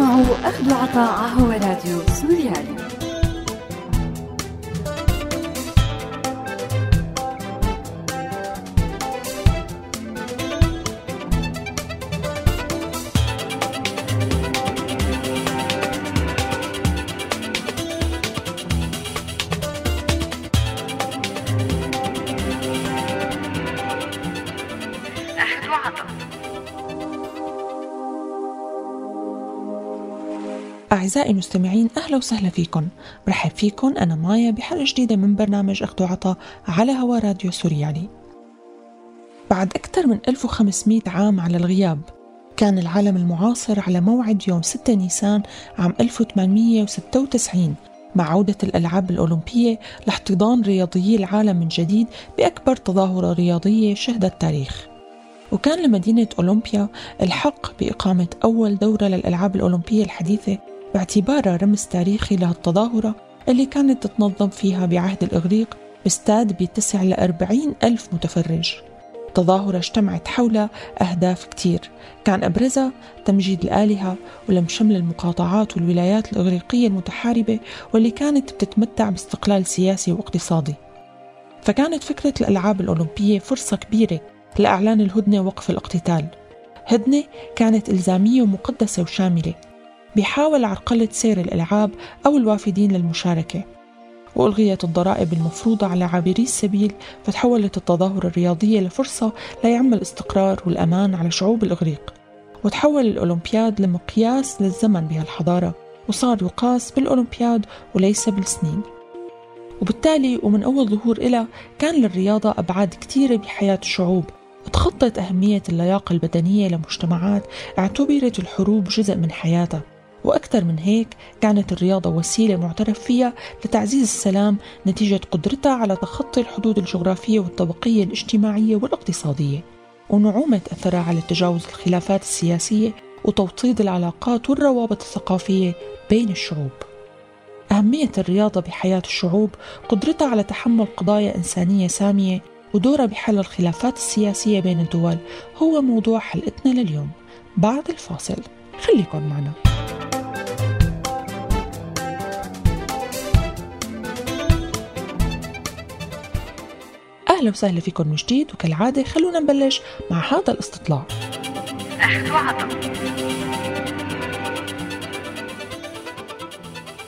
تسمعوا أخذ عطاء راديو سوريالي. أعزائي المستمعين أهلا وسهلا فيكم. برحب فيكم أنا مايا بحلقة جديدة من برنامج أخذ وعطا على هوا راديو سوريالي. بعد أكثر من 1500 عام على الغياب كان العالم المعاصر على موعد يوم 6 نيسان عام 1896 مع عودة الألعاب الأولمبية لاحتضان رياضيي العالم من جديد بأكبر تظاهرة رياضية شهدها التاريخ. وكان لمدينة أولمبيا الحق بإقامة أول دورة للألعاب الأولمبية الحديثة باعتبارها رمز تاريخي لهالتظاهرة اللي كانت تتنظم فيها بعهد الإغريق باستاد بيتسع لأربعين ألف متفرج. تظاهرة اجتمعت حولها أهداف كتير. كان أبرزها تمجيد الآلهة ولم شمل المقاطعات والولايات الإغريقية المتحاربة واللي كانت بتتمتع باستقلال سياسي واقتصادي. فكانت فكرة الألعاب الأولمبية فرصة كبيرة لإعلان الهدنة ووقف الاقتتال. هدنة كانت إلزامية ومقدسة وشاملة. بيحاول عرقلة سير الألعاب أو الوافدين للمشاركة. وألغيت الضرائب المفروضة على عابري السبيل فتحولت التظاهرة الرياضية لفرصة ليعم الاستقرار والأمان على شعوب الإغريق. وتحول الأولمبياد لمقياس للزمن بهالحضارة وصار يقاس بالأولمبياد وليس بالسنين. وبالتالي ومن أول ظهور إلها كان للرياضة أبعاد كثيرة بحياة الشعوب. وتخطت أهمية اللياقة البدنية لمجتمعات اعتبرت الحروب جزء من حياتها. وأكثر من هيك كانت الرياضة وسيلة معترف فيها لتعزيز السلام نتيجة قدرتها على تخطي الحدود الجغرافية والطبقية الاجتماعية والاقتصادية. ونعومة أثرها على تجاوز الخلافات السياسية وتوطيد العلاقات والروابط الثقافية بين الشعوب. أهمية الرياضة بحياة الشعوب قدرتها على تحمل قضايا إنسانية سامية ودورها بحل الخلافات السياسية بين الدول هو موضوع حلقتنا لليوم. بعد الفاصل خليكن معنا. أهلا وسهلا فيكم من جديد وكالعادة خلونا نبلش مع هذا الاستطلاع أخذ وعطا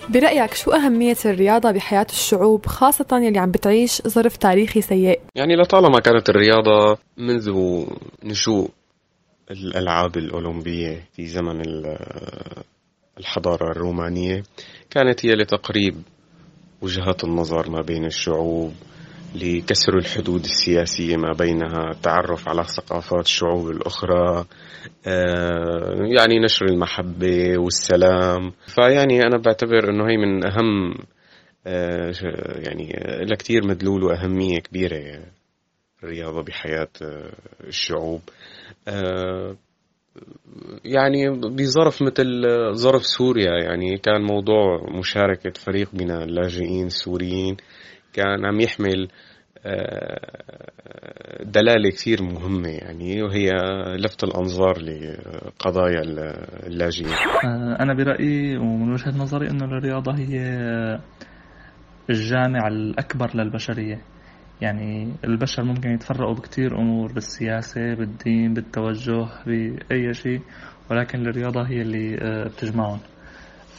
برأيك شو أهمية الرياضة بحياة الشعوب خاصة يلي عم بتعيش ظرف تاريخي سيء؟ يعني لطالما كانت الرياضة منذ نشوء الألعاب الأولمبية في زمن الحضارة الرومانية كانت هي لتقريب وجهات النظر ما بين الشعوب لكسر الحدود السياسية ما بينها التعرف على ثقافات الشعوب الأخرى آه، يعني نشر المحبة والسلام. فيعني أنا بعتبر أنه هي من أهم آه، يعني لها كتير مدلول وأهمية كبيرة الرياضة بحياة آه، الشعوب. يعني بظرف مثل ظرف سوريا يعني كان موضوع مشاركة فريق من اللاجئين السوريين. كان عم يحمل آه، دلالة كثير مهمة يعني وهي لفت الأنظار لقضايا اللاجئين. آه، أنا برأيي ومن وجهة نظري أنه الرياضة هي الجامع الأكبر للبشرية. يعني البشر ممكن يتفرقوا بكتير أمور بالسياسة بالدين بالتوجه بأي شيء ولكن الرياضة هي اللي آه، بتجمعهم.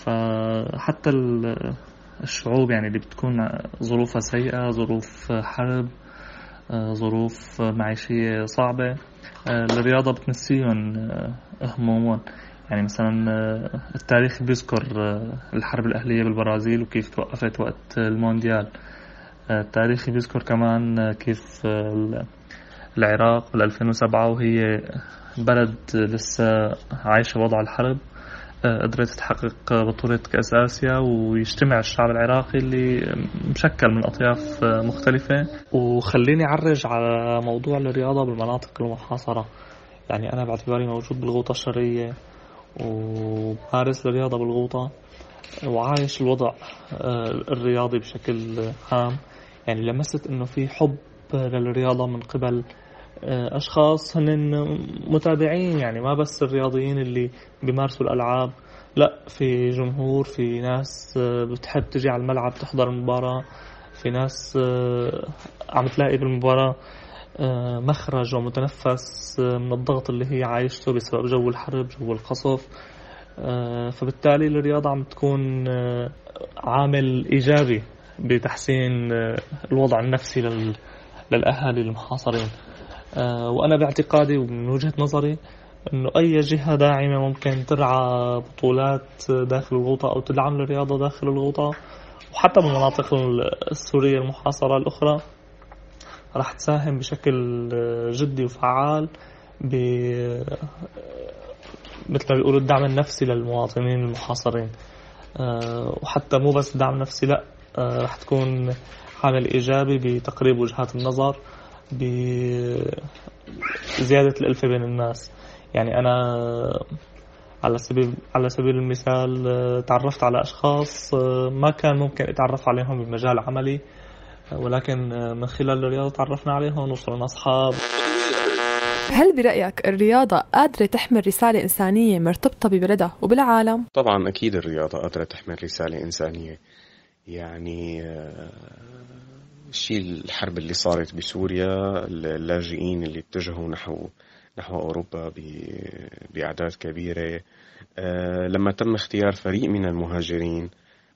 فحتى الشعوب يعني اللي بتكون ظروفها سيئة ظروف حرب آه، ظروف معيشية صعبة آه، الرياضة بتنسيهم آه، همومهم. يعني مثلا التاريخ بيذكر الحرب الأهلية بالبرازيل وكيف توقفت وقت المونديال. التاريخ بيذكر كمان كيف العراق بال 2007 وهي بلد لسه عايشة وضع الحرب. قدرت تحقق بطولة كأس آسيا ويجتمع الشعب العراقي اللي مشكل من أطياف مختلفة. وخليني أعرج على موضوع الرياضة بالمناطق المحاصرة. يعني أنا باعتباري موجود بالغوطة الشرقية ومارس الرياضة بالغوطة وعايش الوضع آه، الرياضي بشكل عام. يعني لمست إنه في حب للرياضة من قبل آه، أشخاص هن متابعين يعني ما بس الرياضيين اللي بيمارسوا الألعاب لا في جمهور في ناس بتحب تجي على الملعب تحضر المباراة في ناس عم تلاقي بالمباراة مخرج ومتنفس من الضغط اللي هي عايشته بسبب جو الحرب جو القصف فبالتالي الرياضة عم تكون عامل إيجابي بتحسين الوضع النفسي للأهالي المحاصرين. وأنا باعتقادي ومن وجهة نظري إنه أي جهة داعمة ممكن ترعى بطولات داخل الغوطة أو تدعم الرياضه داخل الغوطة وحتى بالمناطق السورية المحاصرة الأخرى راح تساهم بشكل جدي وفعال ب مثل ما بيقولوا الدعم النفسي للمواطنين المحاصرين. آه، وحتى مو بس دعم نفسي لا آه، راح تكون عامل إيجابي بتقريب وجهات النظر بزيادة الالفه بين الناس. يعني أنا على سبيل على سبيل المثال آه، تعرفت على أشخاص آه، ما كان ممكن اتعرف عليهم بمجال عملي آه، ولكن من خلال الرياضة تعرفنا عليهم وصرنا أصحاب. هل برأيك الرياضة قادرة تحمل رسالة إنسانية مرتبطة ببلدها وبالعالم؟ طبعا أكيد الرياضة قادرة تحمل رسالة إنسانية. يعني الشيء الحرب اللي صارت بسوريا اللاجئين اللي اتجهوا نحو نحو أوروبا بأعداد كبيرة. آه، لما تم اختيار فريق من المهاجرين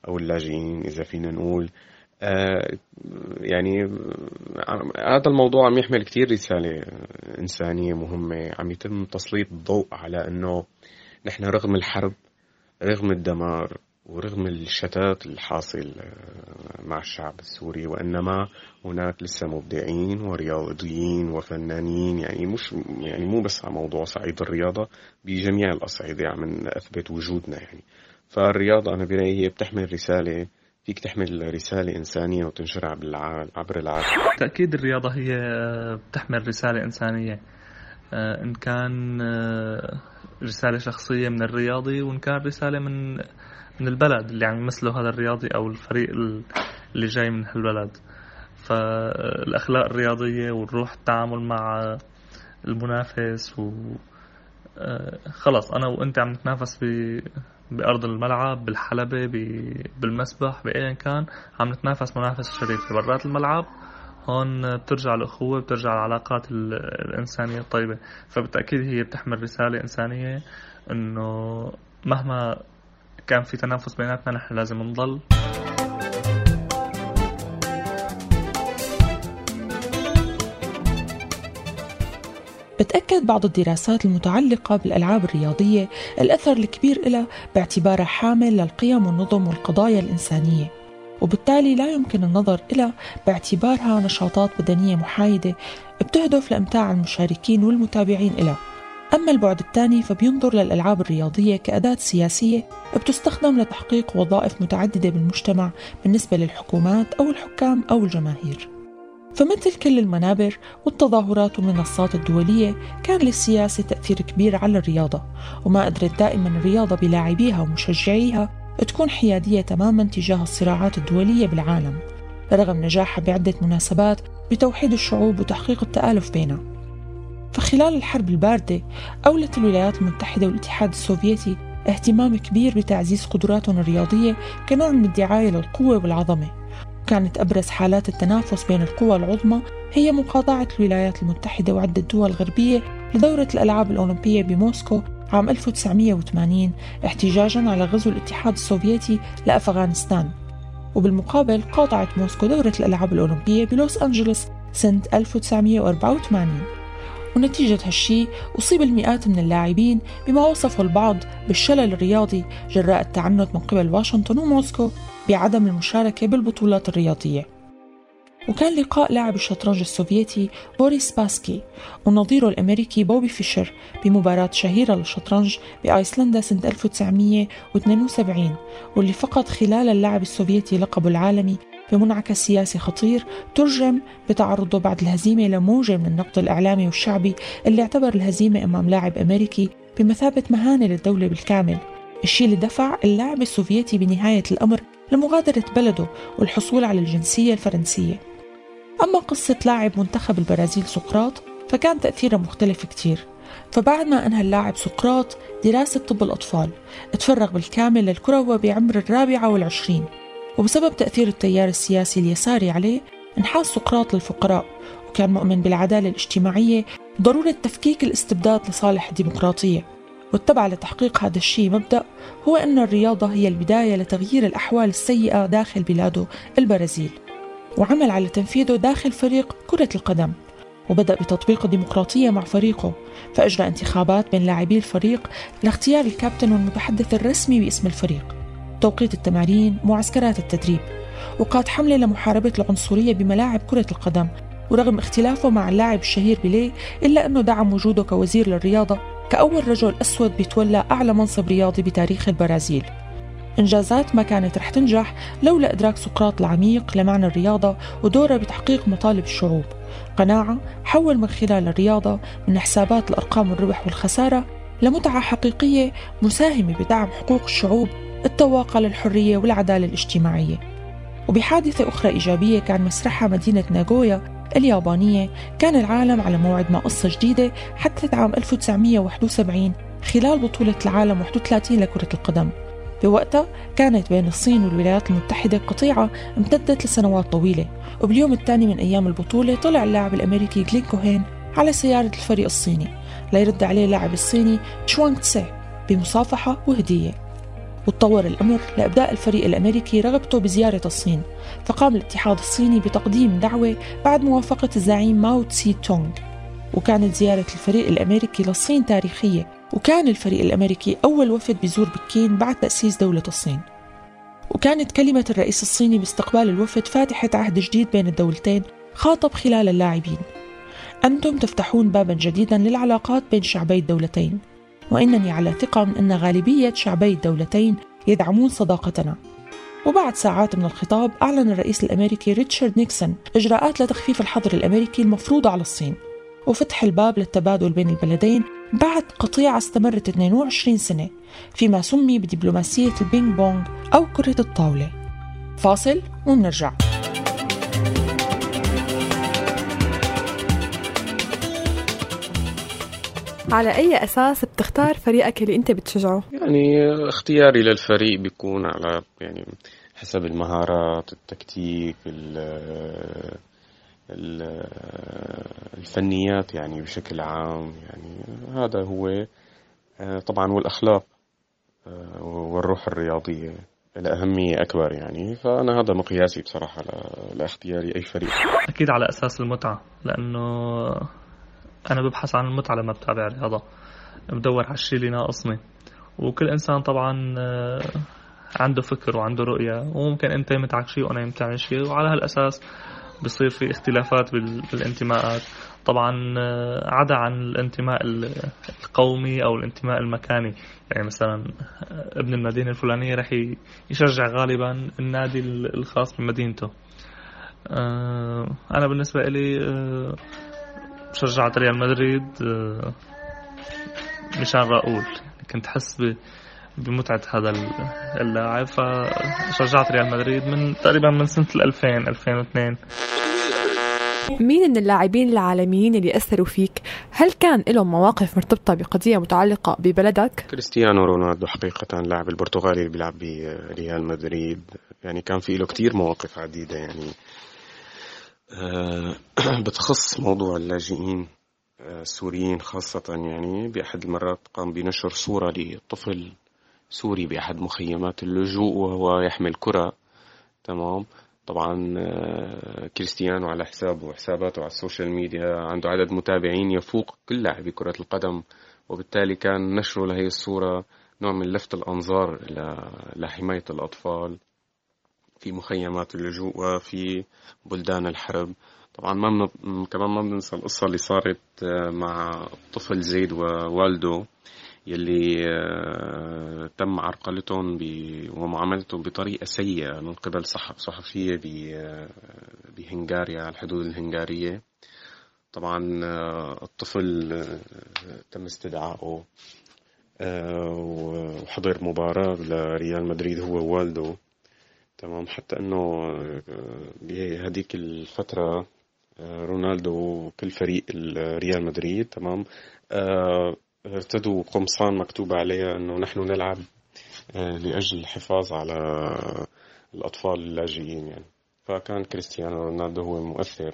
أو اللاجئين إذا فينا نقول آه، يعني هذا الموضوع عم يحمل كثير رسالة إنسانية مهمة. عم يتم تسليط الضوء على أنه نحن رغم الحرب رغم الدمار ورغم الشتات الحاصل آه، مع الشعب السوري وإنما هناك لسه مبدعين ورياضيين وفنانين يعني مش يعني مو بس على موضوع صعيد الرياضة بجميع الأصعدة عم نثبت وجودنا يعني. فالرياضة أنا برأيي هي بتحمل رسالة فيك تحمل رسالة إنسانية وتنشرها عبر العالم. تأكيد الرياضة هي بتحمل رسالة إنسانية. آه، إن كان آه، رسالة شخصية من الرياضي وإن كان رسالة من من البلد اللي عم يمثله هذا الرياضي أو الفريق اللي جاي من هالبلد. فالأخلاق الرياضية والروح التعامل مع المنافس و آه، خلص أنا وأنت عم نتنافس ب بأرض الملعب بالحلبة بالمسبح بايا كان عم نتنافس منافسة شريفة. برات الملعب هون بترجع الأخوة بترجع العلاقات الإنسانية الطيبة. فبالتأكيد هي بتحمل رسالة إنسانية إنه مهما كان في تنافس بيناتنا نحن لازم نضل. بتأكد بعض الدراسات المتعلقة بالألعاب الرياضية الأثر الكبير لها باعتبارها حامل للقيم والنظم والقضايا الإنسانية وبالتالي لا يمكن النظر إلى باعتبارها نشاطات بدنية محايدة بتهدف لإمتاع المشاركين والمتابعين إلها. أما البعد الثاني فبينظر للألعاب الرياضية كأداة سياسية بتستخدم لتحقيق وظائف متعددة بالمجتمع بالنسبة للحكومات أو الحكام أو الجماهير. فمثل كل المنابر والتظاهرات والمنصات الدولية كان للسياسة تأثير كبير على الرياضة وما قدرت دائما الرياضة بلاعبيها ومشجعيها تكون حيادية تماما تجاه الصراعات الدولية بالعالم رغم نجاحها بعدة مناسبات بتوحيد الشعوب وتحقيق التآلف بينها. فخلال الحرب الباردة أولت الولايات المتحدة والاتحاد السوفيتي اهتمام كبير بتعزيز قدراتهم الرياضية كنوع من الدعاية للقوة والعظمة. كانت أبرز حالات التنافس بين القوى العظمى هي مقاطعة الولايات المتحدة وعدة دول غربية لدورة الألعاب الأولمبية بموسكو عام 1980 احتجاجا على غزو الاتحاد السوفيتي لأفغانستان. وبالمقابل قاطعت موسكو دورة الألعاب الأولمبية بلوس أنجلوس سنة 1984 ونتيجة هالشي أصيب المئات من اللاعبين بما وصفه البعض بالشلل الرياضي جراء التعنت من قبل واشنطن وموسكو بعدم المشاركة بالبطولات الرياضية. وكان لقاء لاعب الشطرنج السوفيتي بوريس سباسكي ونظيره الأمريكي بوبي فيشر بمباراة شهيرة للشطرنج بآيسلندا سنة 1972 واللي فقد خلالها اللاعب السوفيتي لقبه العالمي بمنعكس سياسي خطير ترجم بتعرضه بعد الهزيمة لموجة من النقد الإعلامي والشعبي اللي اعتبر الهزيمة أمام لاعب أمريكي بمثابة مهانة للدولة بالكامل. الشيء اللي دفع اللاعب السوفيتي بنهاية الأمر لمغادرة بلده والحصول على الجنسية الفرنسية. أما قصة لاعب منتخب البرازيل سقراط فكان تأثيره مختلف كتير. فبعد ما أنهى اللاعب سقراط دراسة طب الأطفال تفرغ بالكامل للكروة بعمر الرابعة والعشرين. وبسبب تأثير التيار السياسي اليساري عليه انحاز سقراط للفقراء وكان مؤمن بالعدالة الاجتماعية وضرورة تفكيك الاستبداد لصالح الديمقراطية. واتبع لتحقيق هذا الشيء مبدأ هو أن الرياضة هي البداية لتغيير الأحوال السيئة داخل بلاده البرازيل وعمل على تنفيذه داخل فريق كرة القدم وبدأ بتطبيق الديمقراطية مع فريقه فأجرى انتخابات بين لاعبي الفريق لاختيار الكابتن والمتحدث الرسمي باسم الفريق. توقيت التمارين معسكرات التدريب وقاد حملة لمحاربة العنصرية بملاعب كرة القدم ورغم اختلافه مع اللاعب الشهير بيليه إلا أنه دعم وجوده كوزير للرياضة كأول رجل أسود بيتولى أعلى منصب رياضي بتاريخ البرازيل. إنجازات ما كانت رح تنجح لولا إدراك سقراط العميق لمعنى الرياضة ودورها بتحقيق مطالب الشعوب. قناعة حول من خلال الرياضة من حسابات الأرقام الربح والخسارة لمتعة حقيقية مساهمة بدعم حقوق الشعوب التواقع للحرية والعدالة الاجتماعية. وبحادثة أخرى إيجابية كان مسرحها مدينة ناغويا اليابانية كان العالم على موعد مع قصة جديدة حدثت عام 1971 خلال بطولة العالم 31 لكرة القدم. بوقتها كانت بين الصين والولايات المتحدة قطيعة امتدت لسنوات طويلة. وباليوم الثاني من أيام البطولة طلع اللاعب الأمريكي جلين كوهين على سيارة الفريق الصيني. ليرد عليه اللاعب الصيني تشوانغ تسي بمصافحة وهدية. وتطور الأمر لإبداء الفريق الأمريكي رغبته بزيارة الصين فقام الاتحاد الصيني بتقديم دعوة بعد موافقة الزعيم ماو تسي تونغ وكانت زيارة الفريق الأمريكي للصين تاريخية وكان الفريق الأمريكي أول وفد بيزور بكين بعد تأسيس دولة الصين. وكانت كلمة الرئيس الصيني باستقبال الوفد فاتحة عهد جديد بين الدولتين خاطب خلال اللاعبين. أنتم تفتحون بابا جديدا للعلاقات بين شعبي الدولتين. وإنني على ثقة من أن غالبية شعبي الدولتين يدعمون صداقتنا. وبعد ساعات من الخطاب أعلن الرئيس الأمريكي ريتشارد نيكسون إجراءات لتخفيف الحظر الأمريكي المفروضة على الصين وفتح الباب للتبادل بين البلدين بعد قطيعة استمرت 22 سنة فيما سمي بدبلوماسية البينج بونغ أو كرة الطاولة. فاصل ونرجع. على أي أساس بتختار فريقك اللي أنت بتشجعه؟ يعني اختياري للفريق بيكون على يعني حسب المهارات التكتيك الفنيات يعني بشكل عام. يعني هذا هو. آه، طبعا والأخلاق آه، والروح الرياضية لها أهمية أكبر يعني. فأنا هذا مقياسي بصراحة لإختياري أي فريق. أكيد على أساس المتعة لأنه أنا ببحث عن المتعة لما بتابع رياضة بدور على الشيء اللي ناقصني وكل إنسان طبعا آه، عنده فكر وعنده رؤية. وممكن أنت يمتعك شيء وأنا يمتعني شيء وعلى هالأساس بصير في اختلافات بالانتماءات. طبعا آه، عدا عن الانتماء القومي أو الانتماء المكاني. يعني مثلا آه، ابن المدينة الفلانية رح يشجع غالبا النادي الخاص بمدينته. أنا بالنسبة لي شجعت ريال مدريد آه، مشان راؤول. كنت حس بمتعة هذا اللاعب فشجعت ريال مدريد من تقريبا من سنة 2000 2002 مين من اللاعبين العالميين اللي أثروا فيك؟ هل كان لهم مواقف مرتبطة بقضية متعلقة ببلدك؟ كريستيانو رونالدو حقيقة اللاعب البرتغالي اللي بيلعب بريال مدريد. يعني كان في له كتير مواقف عديدة يعني آه، بتخص موضوع اللاجئين آه، السوريين خاصة يعني بأحد المرات قام بنشر صورة لطفل سوري بأحد مخيمات اللجوء وهو يحمل كرة. تمام؟ طبعا آه، كريستيانو على حسابه وحساباته على ال social media عنده عدد متابعين يفوق كل لاعبي كرة القدم وبالتالي كان نشره لهي الصورة نوع من لفت الأنظار لحماية الأطفال. في مخيمات اللجوء وفي بلدان الحرب. طبعا ما من... كمان ما بننسى القصة اللي صارت آه، مع طفل زيد ووالده يلي آه، تم عرقلتهم ب... ومعاملتهم بطريقة سيئة من قبل صحف صحفية ب... آه، بهنغاريا على الحدود الهنغارية. طبعا الطفل تم استدعائه وحضر مباراة لريال مدريد هو ووالده. تمام. حتى إنه آه، بهذيك الفترة رونالدو وكل فريق ريال مدريد تمام. ارتدوا قمصان مكتوب عليها إنه نحن نلعب لأجل الحفاظ على الأطفال اللاجئين يعني. فكان كريستيانو رونالدو هو المؤثر.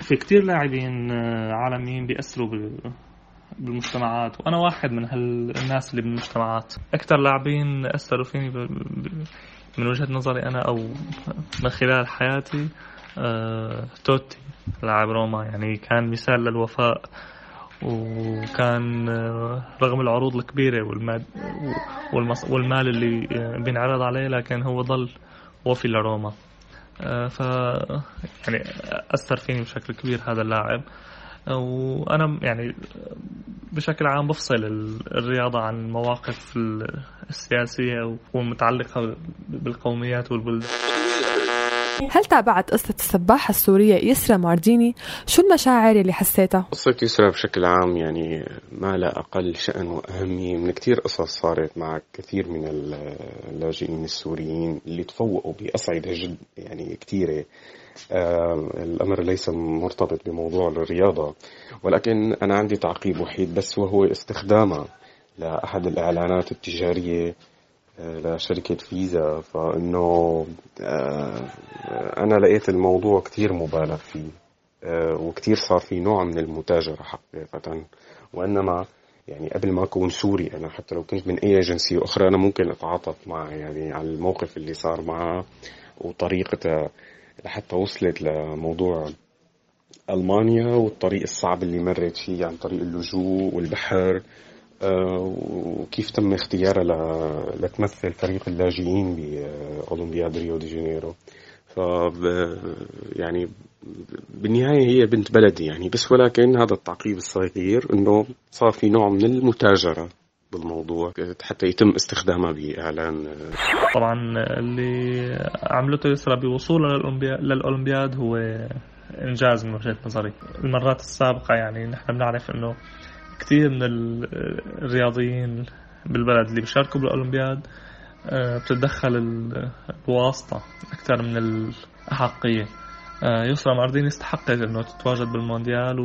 في كتير لاعبين عالميين بيأثروا بالمجتمعات وأنا واحد من هالناس اللي بالمجتمعات. أكثر لاعبين أثروا فيني من وجهة نظري أنا أو من خلال حياتي آه توتي لاعب روما. يعني كان مثال للوفاء وكان آه رغم العروض الكبيرة والمال, والمال اللي بينعرض عليه لكن هو ظل وفي لروما. آه ف يعني أثر فيني بشكل كبير هذا اللاعب. وأنا يعني بشكل عام بفصل الرياضة عن المواقف السياسية والمتعلقه بالقوميات والبلدان هل تابعت قصة السباحة السورية يسرا مارديني؟ شو المشاعر اللي حسيتها؟ قصة يسرا بشكل عام يعني ما لا أقل شأن وأهمية من كثير قصص صارت مع كثير من اللاجئين السوريين اللي تفوقوا بأصعدة جد يعني كثيرة آه الأمر ليس مرتبط بموضوع الرياضة ولكن أنا عندي تعقيب وحيد بس وهو استخدامها لأحد الإعلانات التجارية آه لشركة فيزا فإنه آه أنا لقيت الموضوع كتير مبالغ فيه آه، وكتير صار في نوع من المتاجرة حقيقة. وإنما يعني قبل ما أكون سوري أنا حتى لو كنت من أي جنسية أخرى أنا ممكن أتعاطف معها يعني على الموقف اللي صار معها وطريقتها لحتى وصلت لموضوع ألمانيا والطريق الصعب اللي مرت فيه عن طريق اللجوء والبحر آه، وكيف تم اختيارها لتمثل فريق اللاجئين بأولمبياد ريو دي جانيرو. ف يعني بالنهاية هي بنت بلدي يعني بس ولكن هذا التعقيب الصغير إنه صار في نوع من المتاجرة. بالموضوع حتى يتم استخدامها بإعلان طبعا اللي عملته يسرى بوصولها للاولمبياد هو إنجاز من وجهة نظري. المرات السابقة يعني نحن بنعرف إنه كثير من الرياضيين بالبلد اللي بيشاركوا بالأولمبياد آه، بتتدخل الواسطة أكثر من الأحقية. آه، يسرى ماردين استحقت أنه تتواجد بالمونديال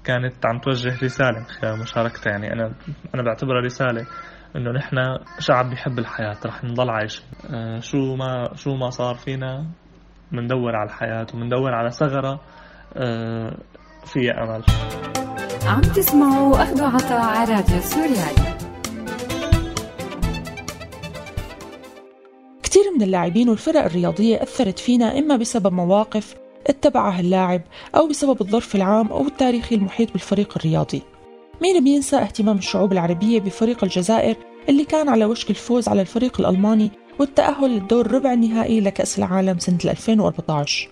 وكانت عم توجه رسالة من خلال مشاركتها. يعني أنا أنا بعتبرها رسالة إنه نحن شعب بيحب الحياة رح نضل عايشين آه، شو ما شو ما صار فينا بندور على الحياة وبندور على ثغرة فيها أمل. عم تسمعوا أخذوا عطاء على راديو سوريالي. كثير من اللاعبين والفرق الرياضية أثرت فينا إما بسبب مواقف اتبعها اللاعب أو بسبب الظرف العام أو التاريخي المحيط بالفريق الرياضي. مين بينسى اهتمام الشعوب العربية بفريق الجزائر اللي كان على وشك الفوز على الفريق الألماني والتأهل للدور ربع النهائي لكأس العالم سنة 2014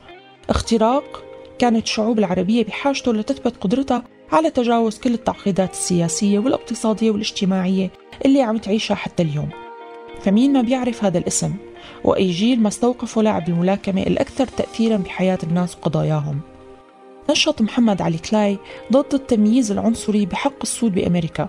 اختراق كانت الشعوب العربية بحاجته لتثبت قدرتها على تجاوز كل التعقيدات السياسية والاقتصادية والاجتماعية اللي عم تعيشها حتى اليوم. فمين ما بيعرف هذا الاسم؟ وأي جيل ما استوقفوا لاعب الملاكمة الأكثر تأثيرا بحياة الناس وقضاياهم. نشط محمد علي كلاي ضد التمييز العنصري بحق السود بأمريكا.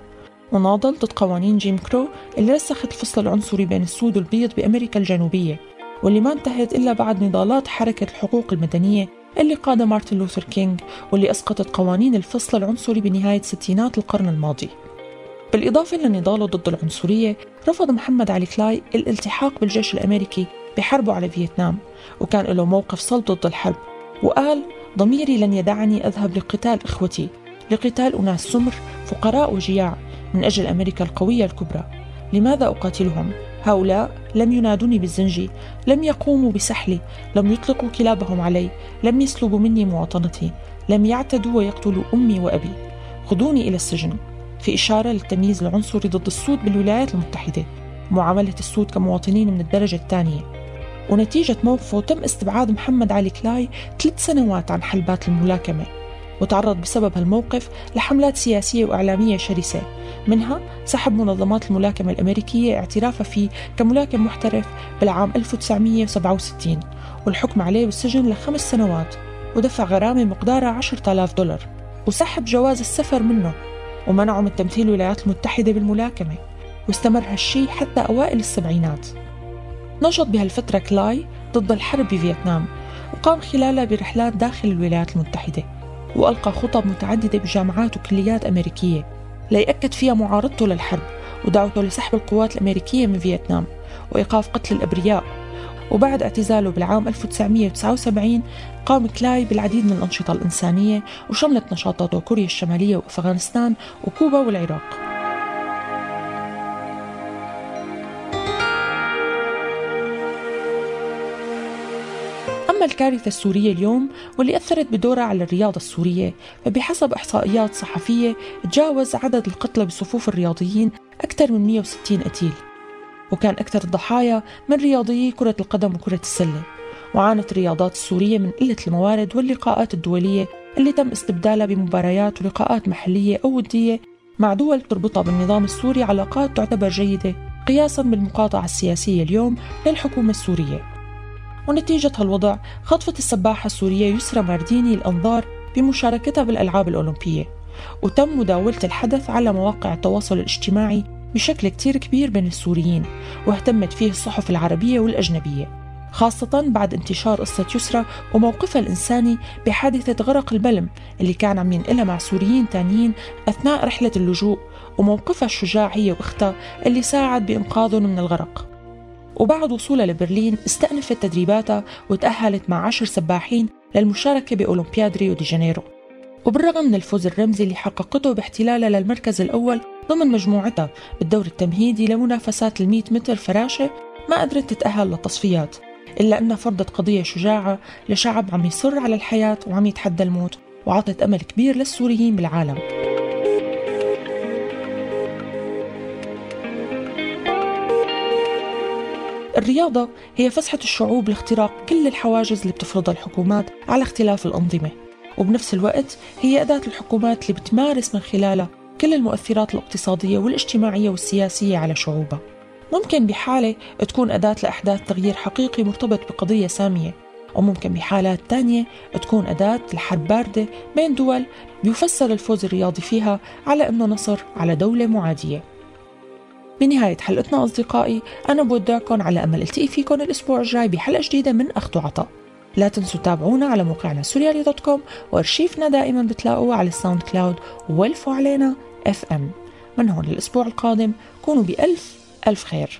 وناضل ضد قوانين جيم كرو اللي رسخت الفصل العنصري بين السود والبيض بأمريكا الجنوبية. واللي ما انتهت إلا بعد نضالات حركة الحقوق المدنية اللي قادها مارتن لوثر كينغ واللي أسقطت قوانين الفصل العنصري بنهاية ستينات القرن الماضي. بالإضافة لنضاله ضد العنصرية رفض محمد علي كلاي الالتحاق بالجيش الأمريكي بحربه على فيتنام وكان له موقف صلب ضد الحرب وقال ضميري لن يدعني أذهب لقتال إخوتي لقتال أناس سمر فقراء وجياع من أجل أمريكا القوية الكبرى. لماذا أقاتلهم؟ هؤلاء لم ينادوني بالزنجي لم يقوموا بسحلي لم يطلقوا كلابهم علي لم يسلبوا مني مواطنتي لم يعتدوا ويقتلوا أمي وأبي. خذوني إلى السجن. في إشارة للتمييز العنصري ضد السود بالولايات المتحدة معاملة السود كمواطنين من الدرجة الثانية. ونتيجة موقفه تم استبعاد محمد علي كلاي ثلاث سنوات عن حلبات الملاكمة وتعرض بسبب هالموقف لحملات سياسية وإعلامية شرسة. منها سحب منظمات الملاكمة الأمريكية اعترافها فيه كملاكم محترف بالعام 1967 والحكم عليه بالسجن لخمس سنوات ودفع غرامة مقدارها 10,000 دولار. وسحب جواز السفر منه ومنعوا من تمثيل الولايات المتحدة بالملاكمة واستمر هالشي حتى أوائل السبعينات. نشط بهالفترة كلاي ضد الحرب بفيتنام وقام خلالها برحلات داخل الولايات المتحدة وألقى خطب متعددة بجامعات وكليات أمريكية ليأكد فيها معارضته للحرب ودعوته لسحب القوات الأمريكية من فيتنام وإيقاف قتل الأبرياء. وبعد اعتزاله بالعام 1979 قام كلاي بالعديد من الأنشطة الإنسانية وشملت نشاطاته كوريا الشمالية وأفغانستان وكوبا والعراق. أما الكارثة السورية اليوم واللي أثرت بدورها على الرياضة السورية فبحسب إحصائيات صحفية تجاوز عدد القتلى بصفوف الرياضيين أكثر من 160 قتيل وكان أكثر الضحايا من رياضيي كرة القدم وكرة السلة. وعانت الرياضات السورية من قلة الموارد واللقاءات الدولية اللي تم استبدالها بمباريات ولقاءات محلية أو ودية مع دول تربطها بالنظام السوري علاقات تعتبر جيدة قياسا بالمقاطعة السياسية اليوم للحكومة السورية. ونتيجة هالوضع خطفت السباحة السورية يسرى مارديني الأنظار بمشاركتها بالألعاب الأولمبية. وتم مداولة الحدث على مواقع التواصل الاجتماعي بشكل كتير كبير بين السوريين واهتمت فيه الصحف العربية والأجنبية. خاصة بعد انتشار قصة يسرى وموقفها الإنساني بحادثة غرق البلم اللي كان عم ينقلها مع سوريين تانيين أثناء رحلة اللجوء وموقفها الشجاع هي وأختها اللي ساعد بإنقاذهم من الغرق. وبعد وصولها لبرلين استأنفت تدريباتها وتأهلت مع عشر سباحين للمشاركة بأولمبياد ريو دي جانيرو. وبالرغم من الفوز الرمزي اللي حققته باحتلالها للمركز الأول ضمن مجموعتها بالدور التمهيدي لمنافسات المية متر فراشة ما قدرت تتأهل للتصفيات. إلا أنها فرضت قضية شجاعة لشعب عم يصر على الحياة وعم يتحدى الموت وعطت أمل كبير للسوريين بالعالم. الرياضة هي فسحة الشعوب لاختراق كل الحواجز اللي بتفرضها الحكومات على اختلاف الأنظمة. وبنفس الوقت هي أداة الحكومات اللي بتمارس من خلالها كل المؤثرات الاقتصادية والاجتماعية والسياسية على شعوبها. ممكن بحالة تكون أداة لإحداث تغيير حقيقي مرتبط بقضية سامية وممكن بحالات تانية تكون أداة لحرب باردة بين دول بيفسر الفوز الرياضي فيها على أنه نصر على دولة معادية. بنهاية حلقتنا أصدقائي أنا بودعكم على أمل التقي فيكم الأسبوع الجاي بحلقة جديدة من أخذ وعطاء. لا تنسوا تتابعونا على موقعنا سوريالي dot com وأرشيفنا دائما بتلاقوه على الساوند كلاود والفوا علينا اف ام من هون للأسبوع القادم كونوا بألف ألف خير.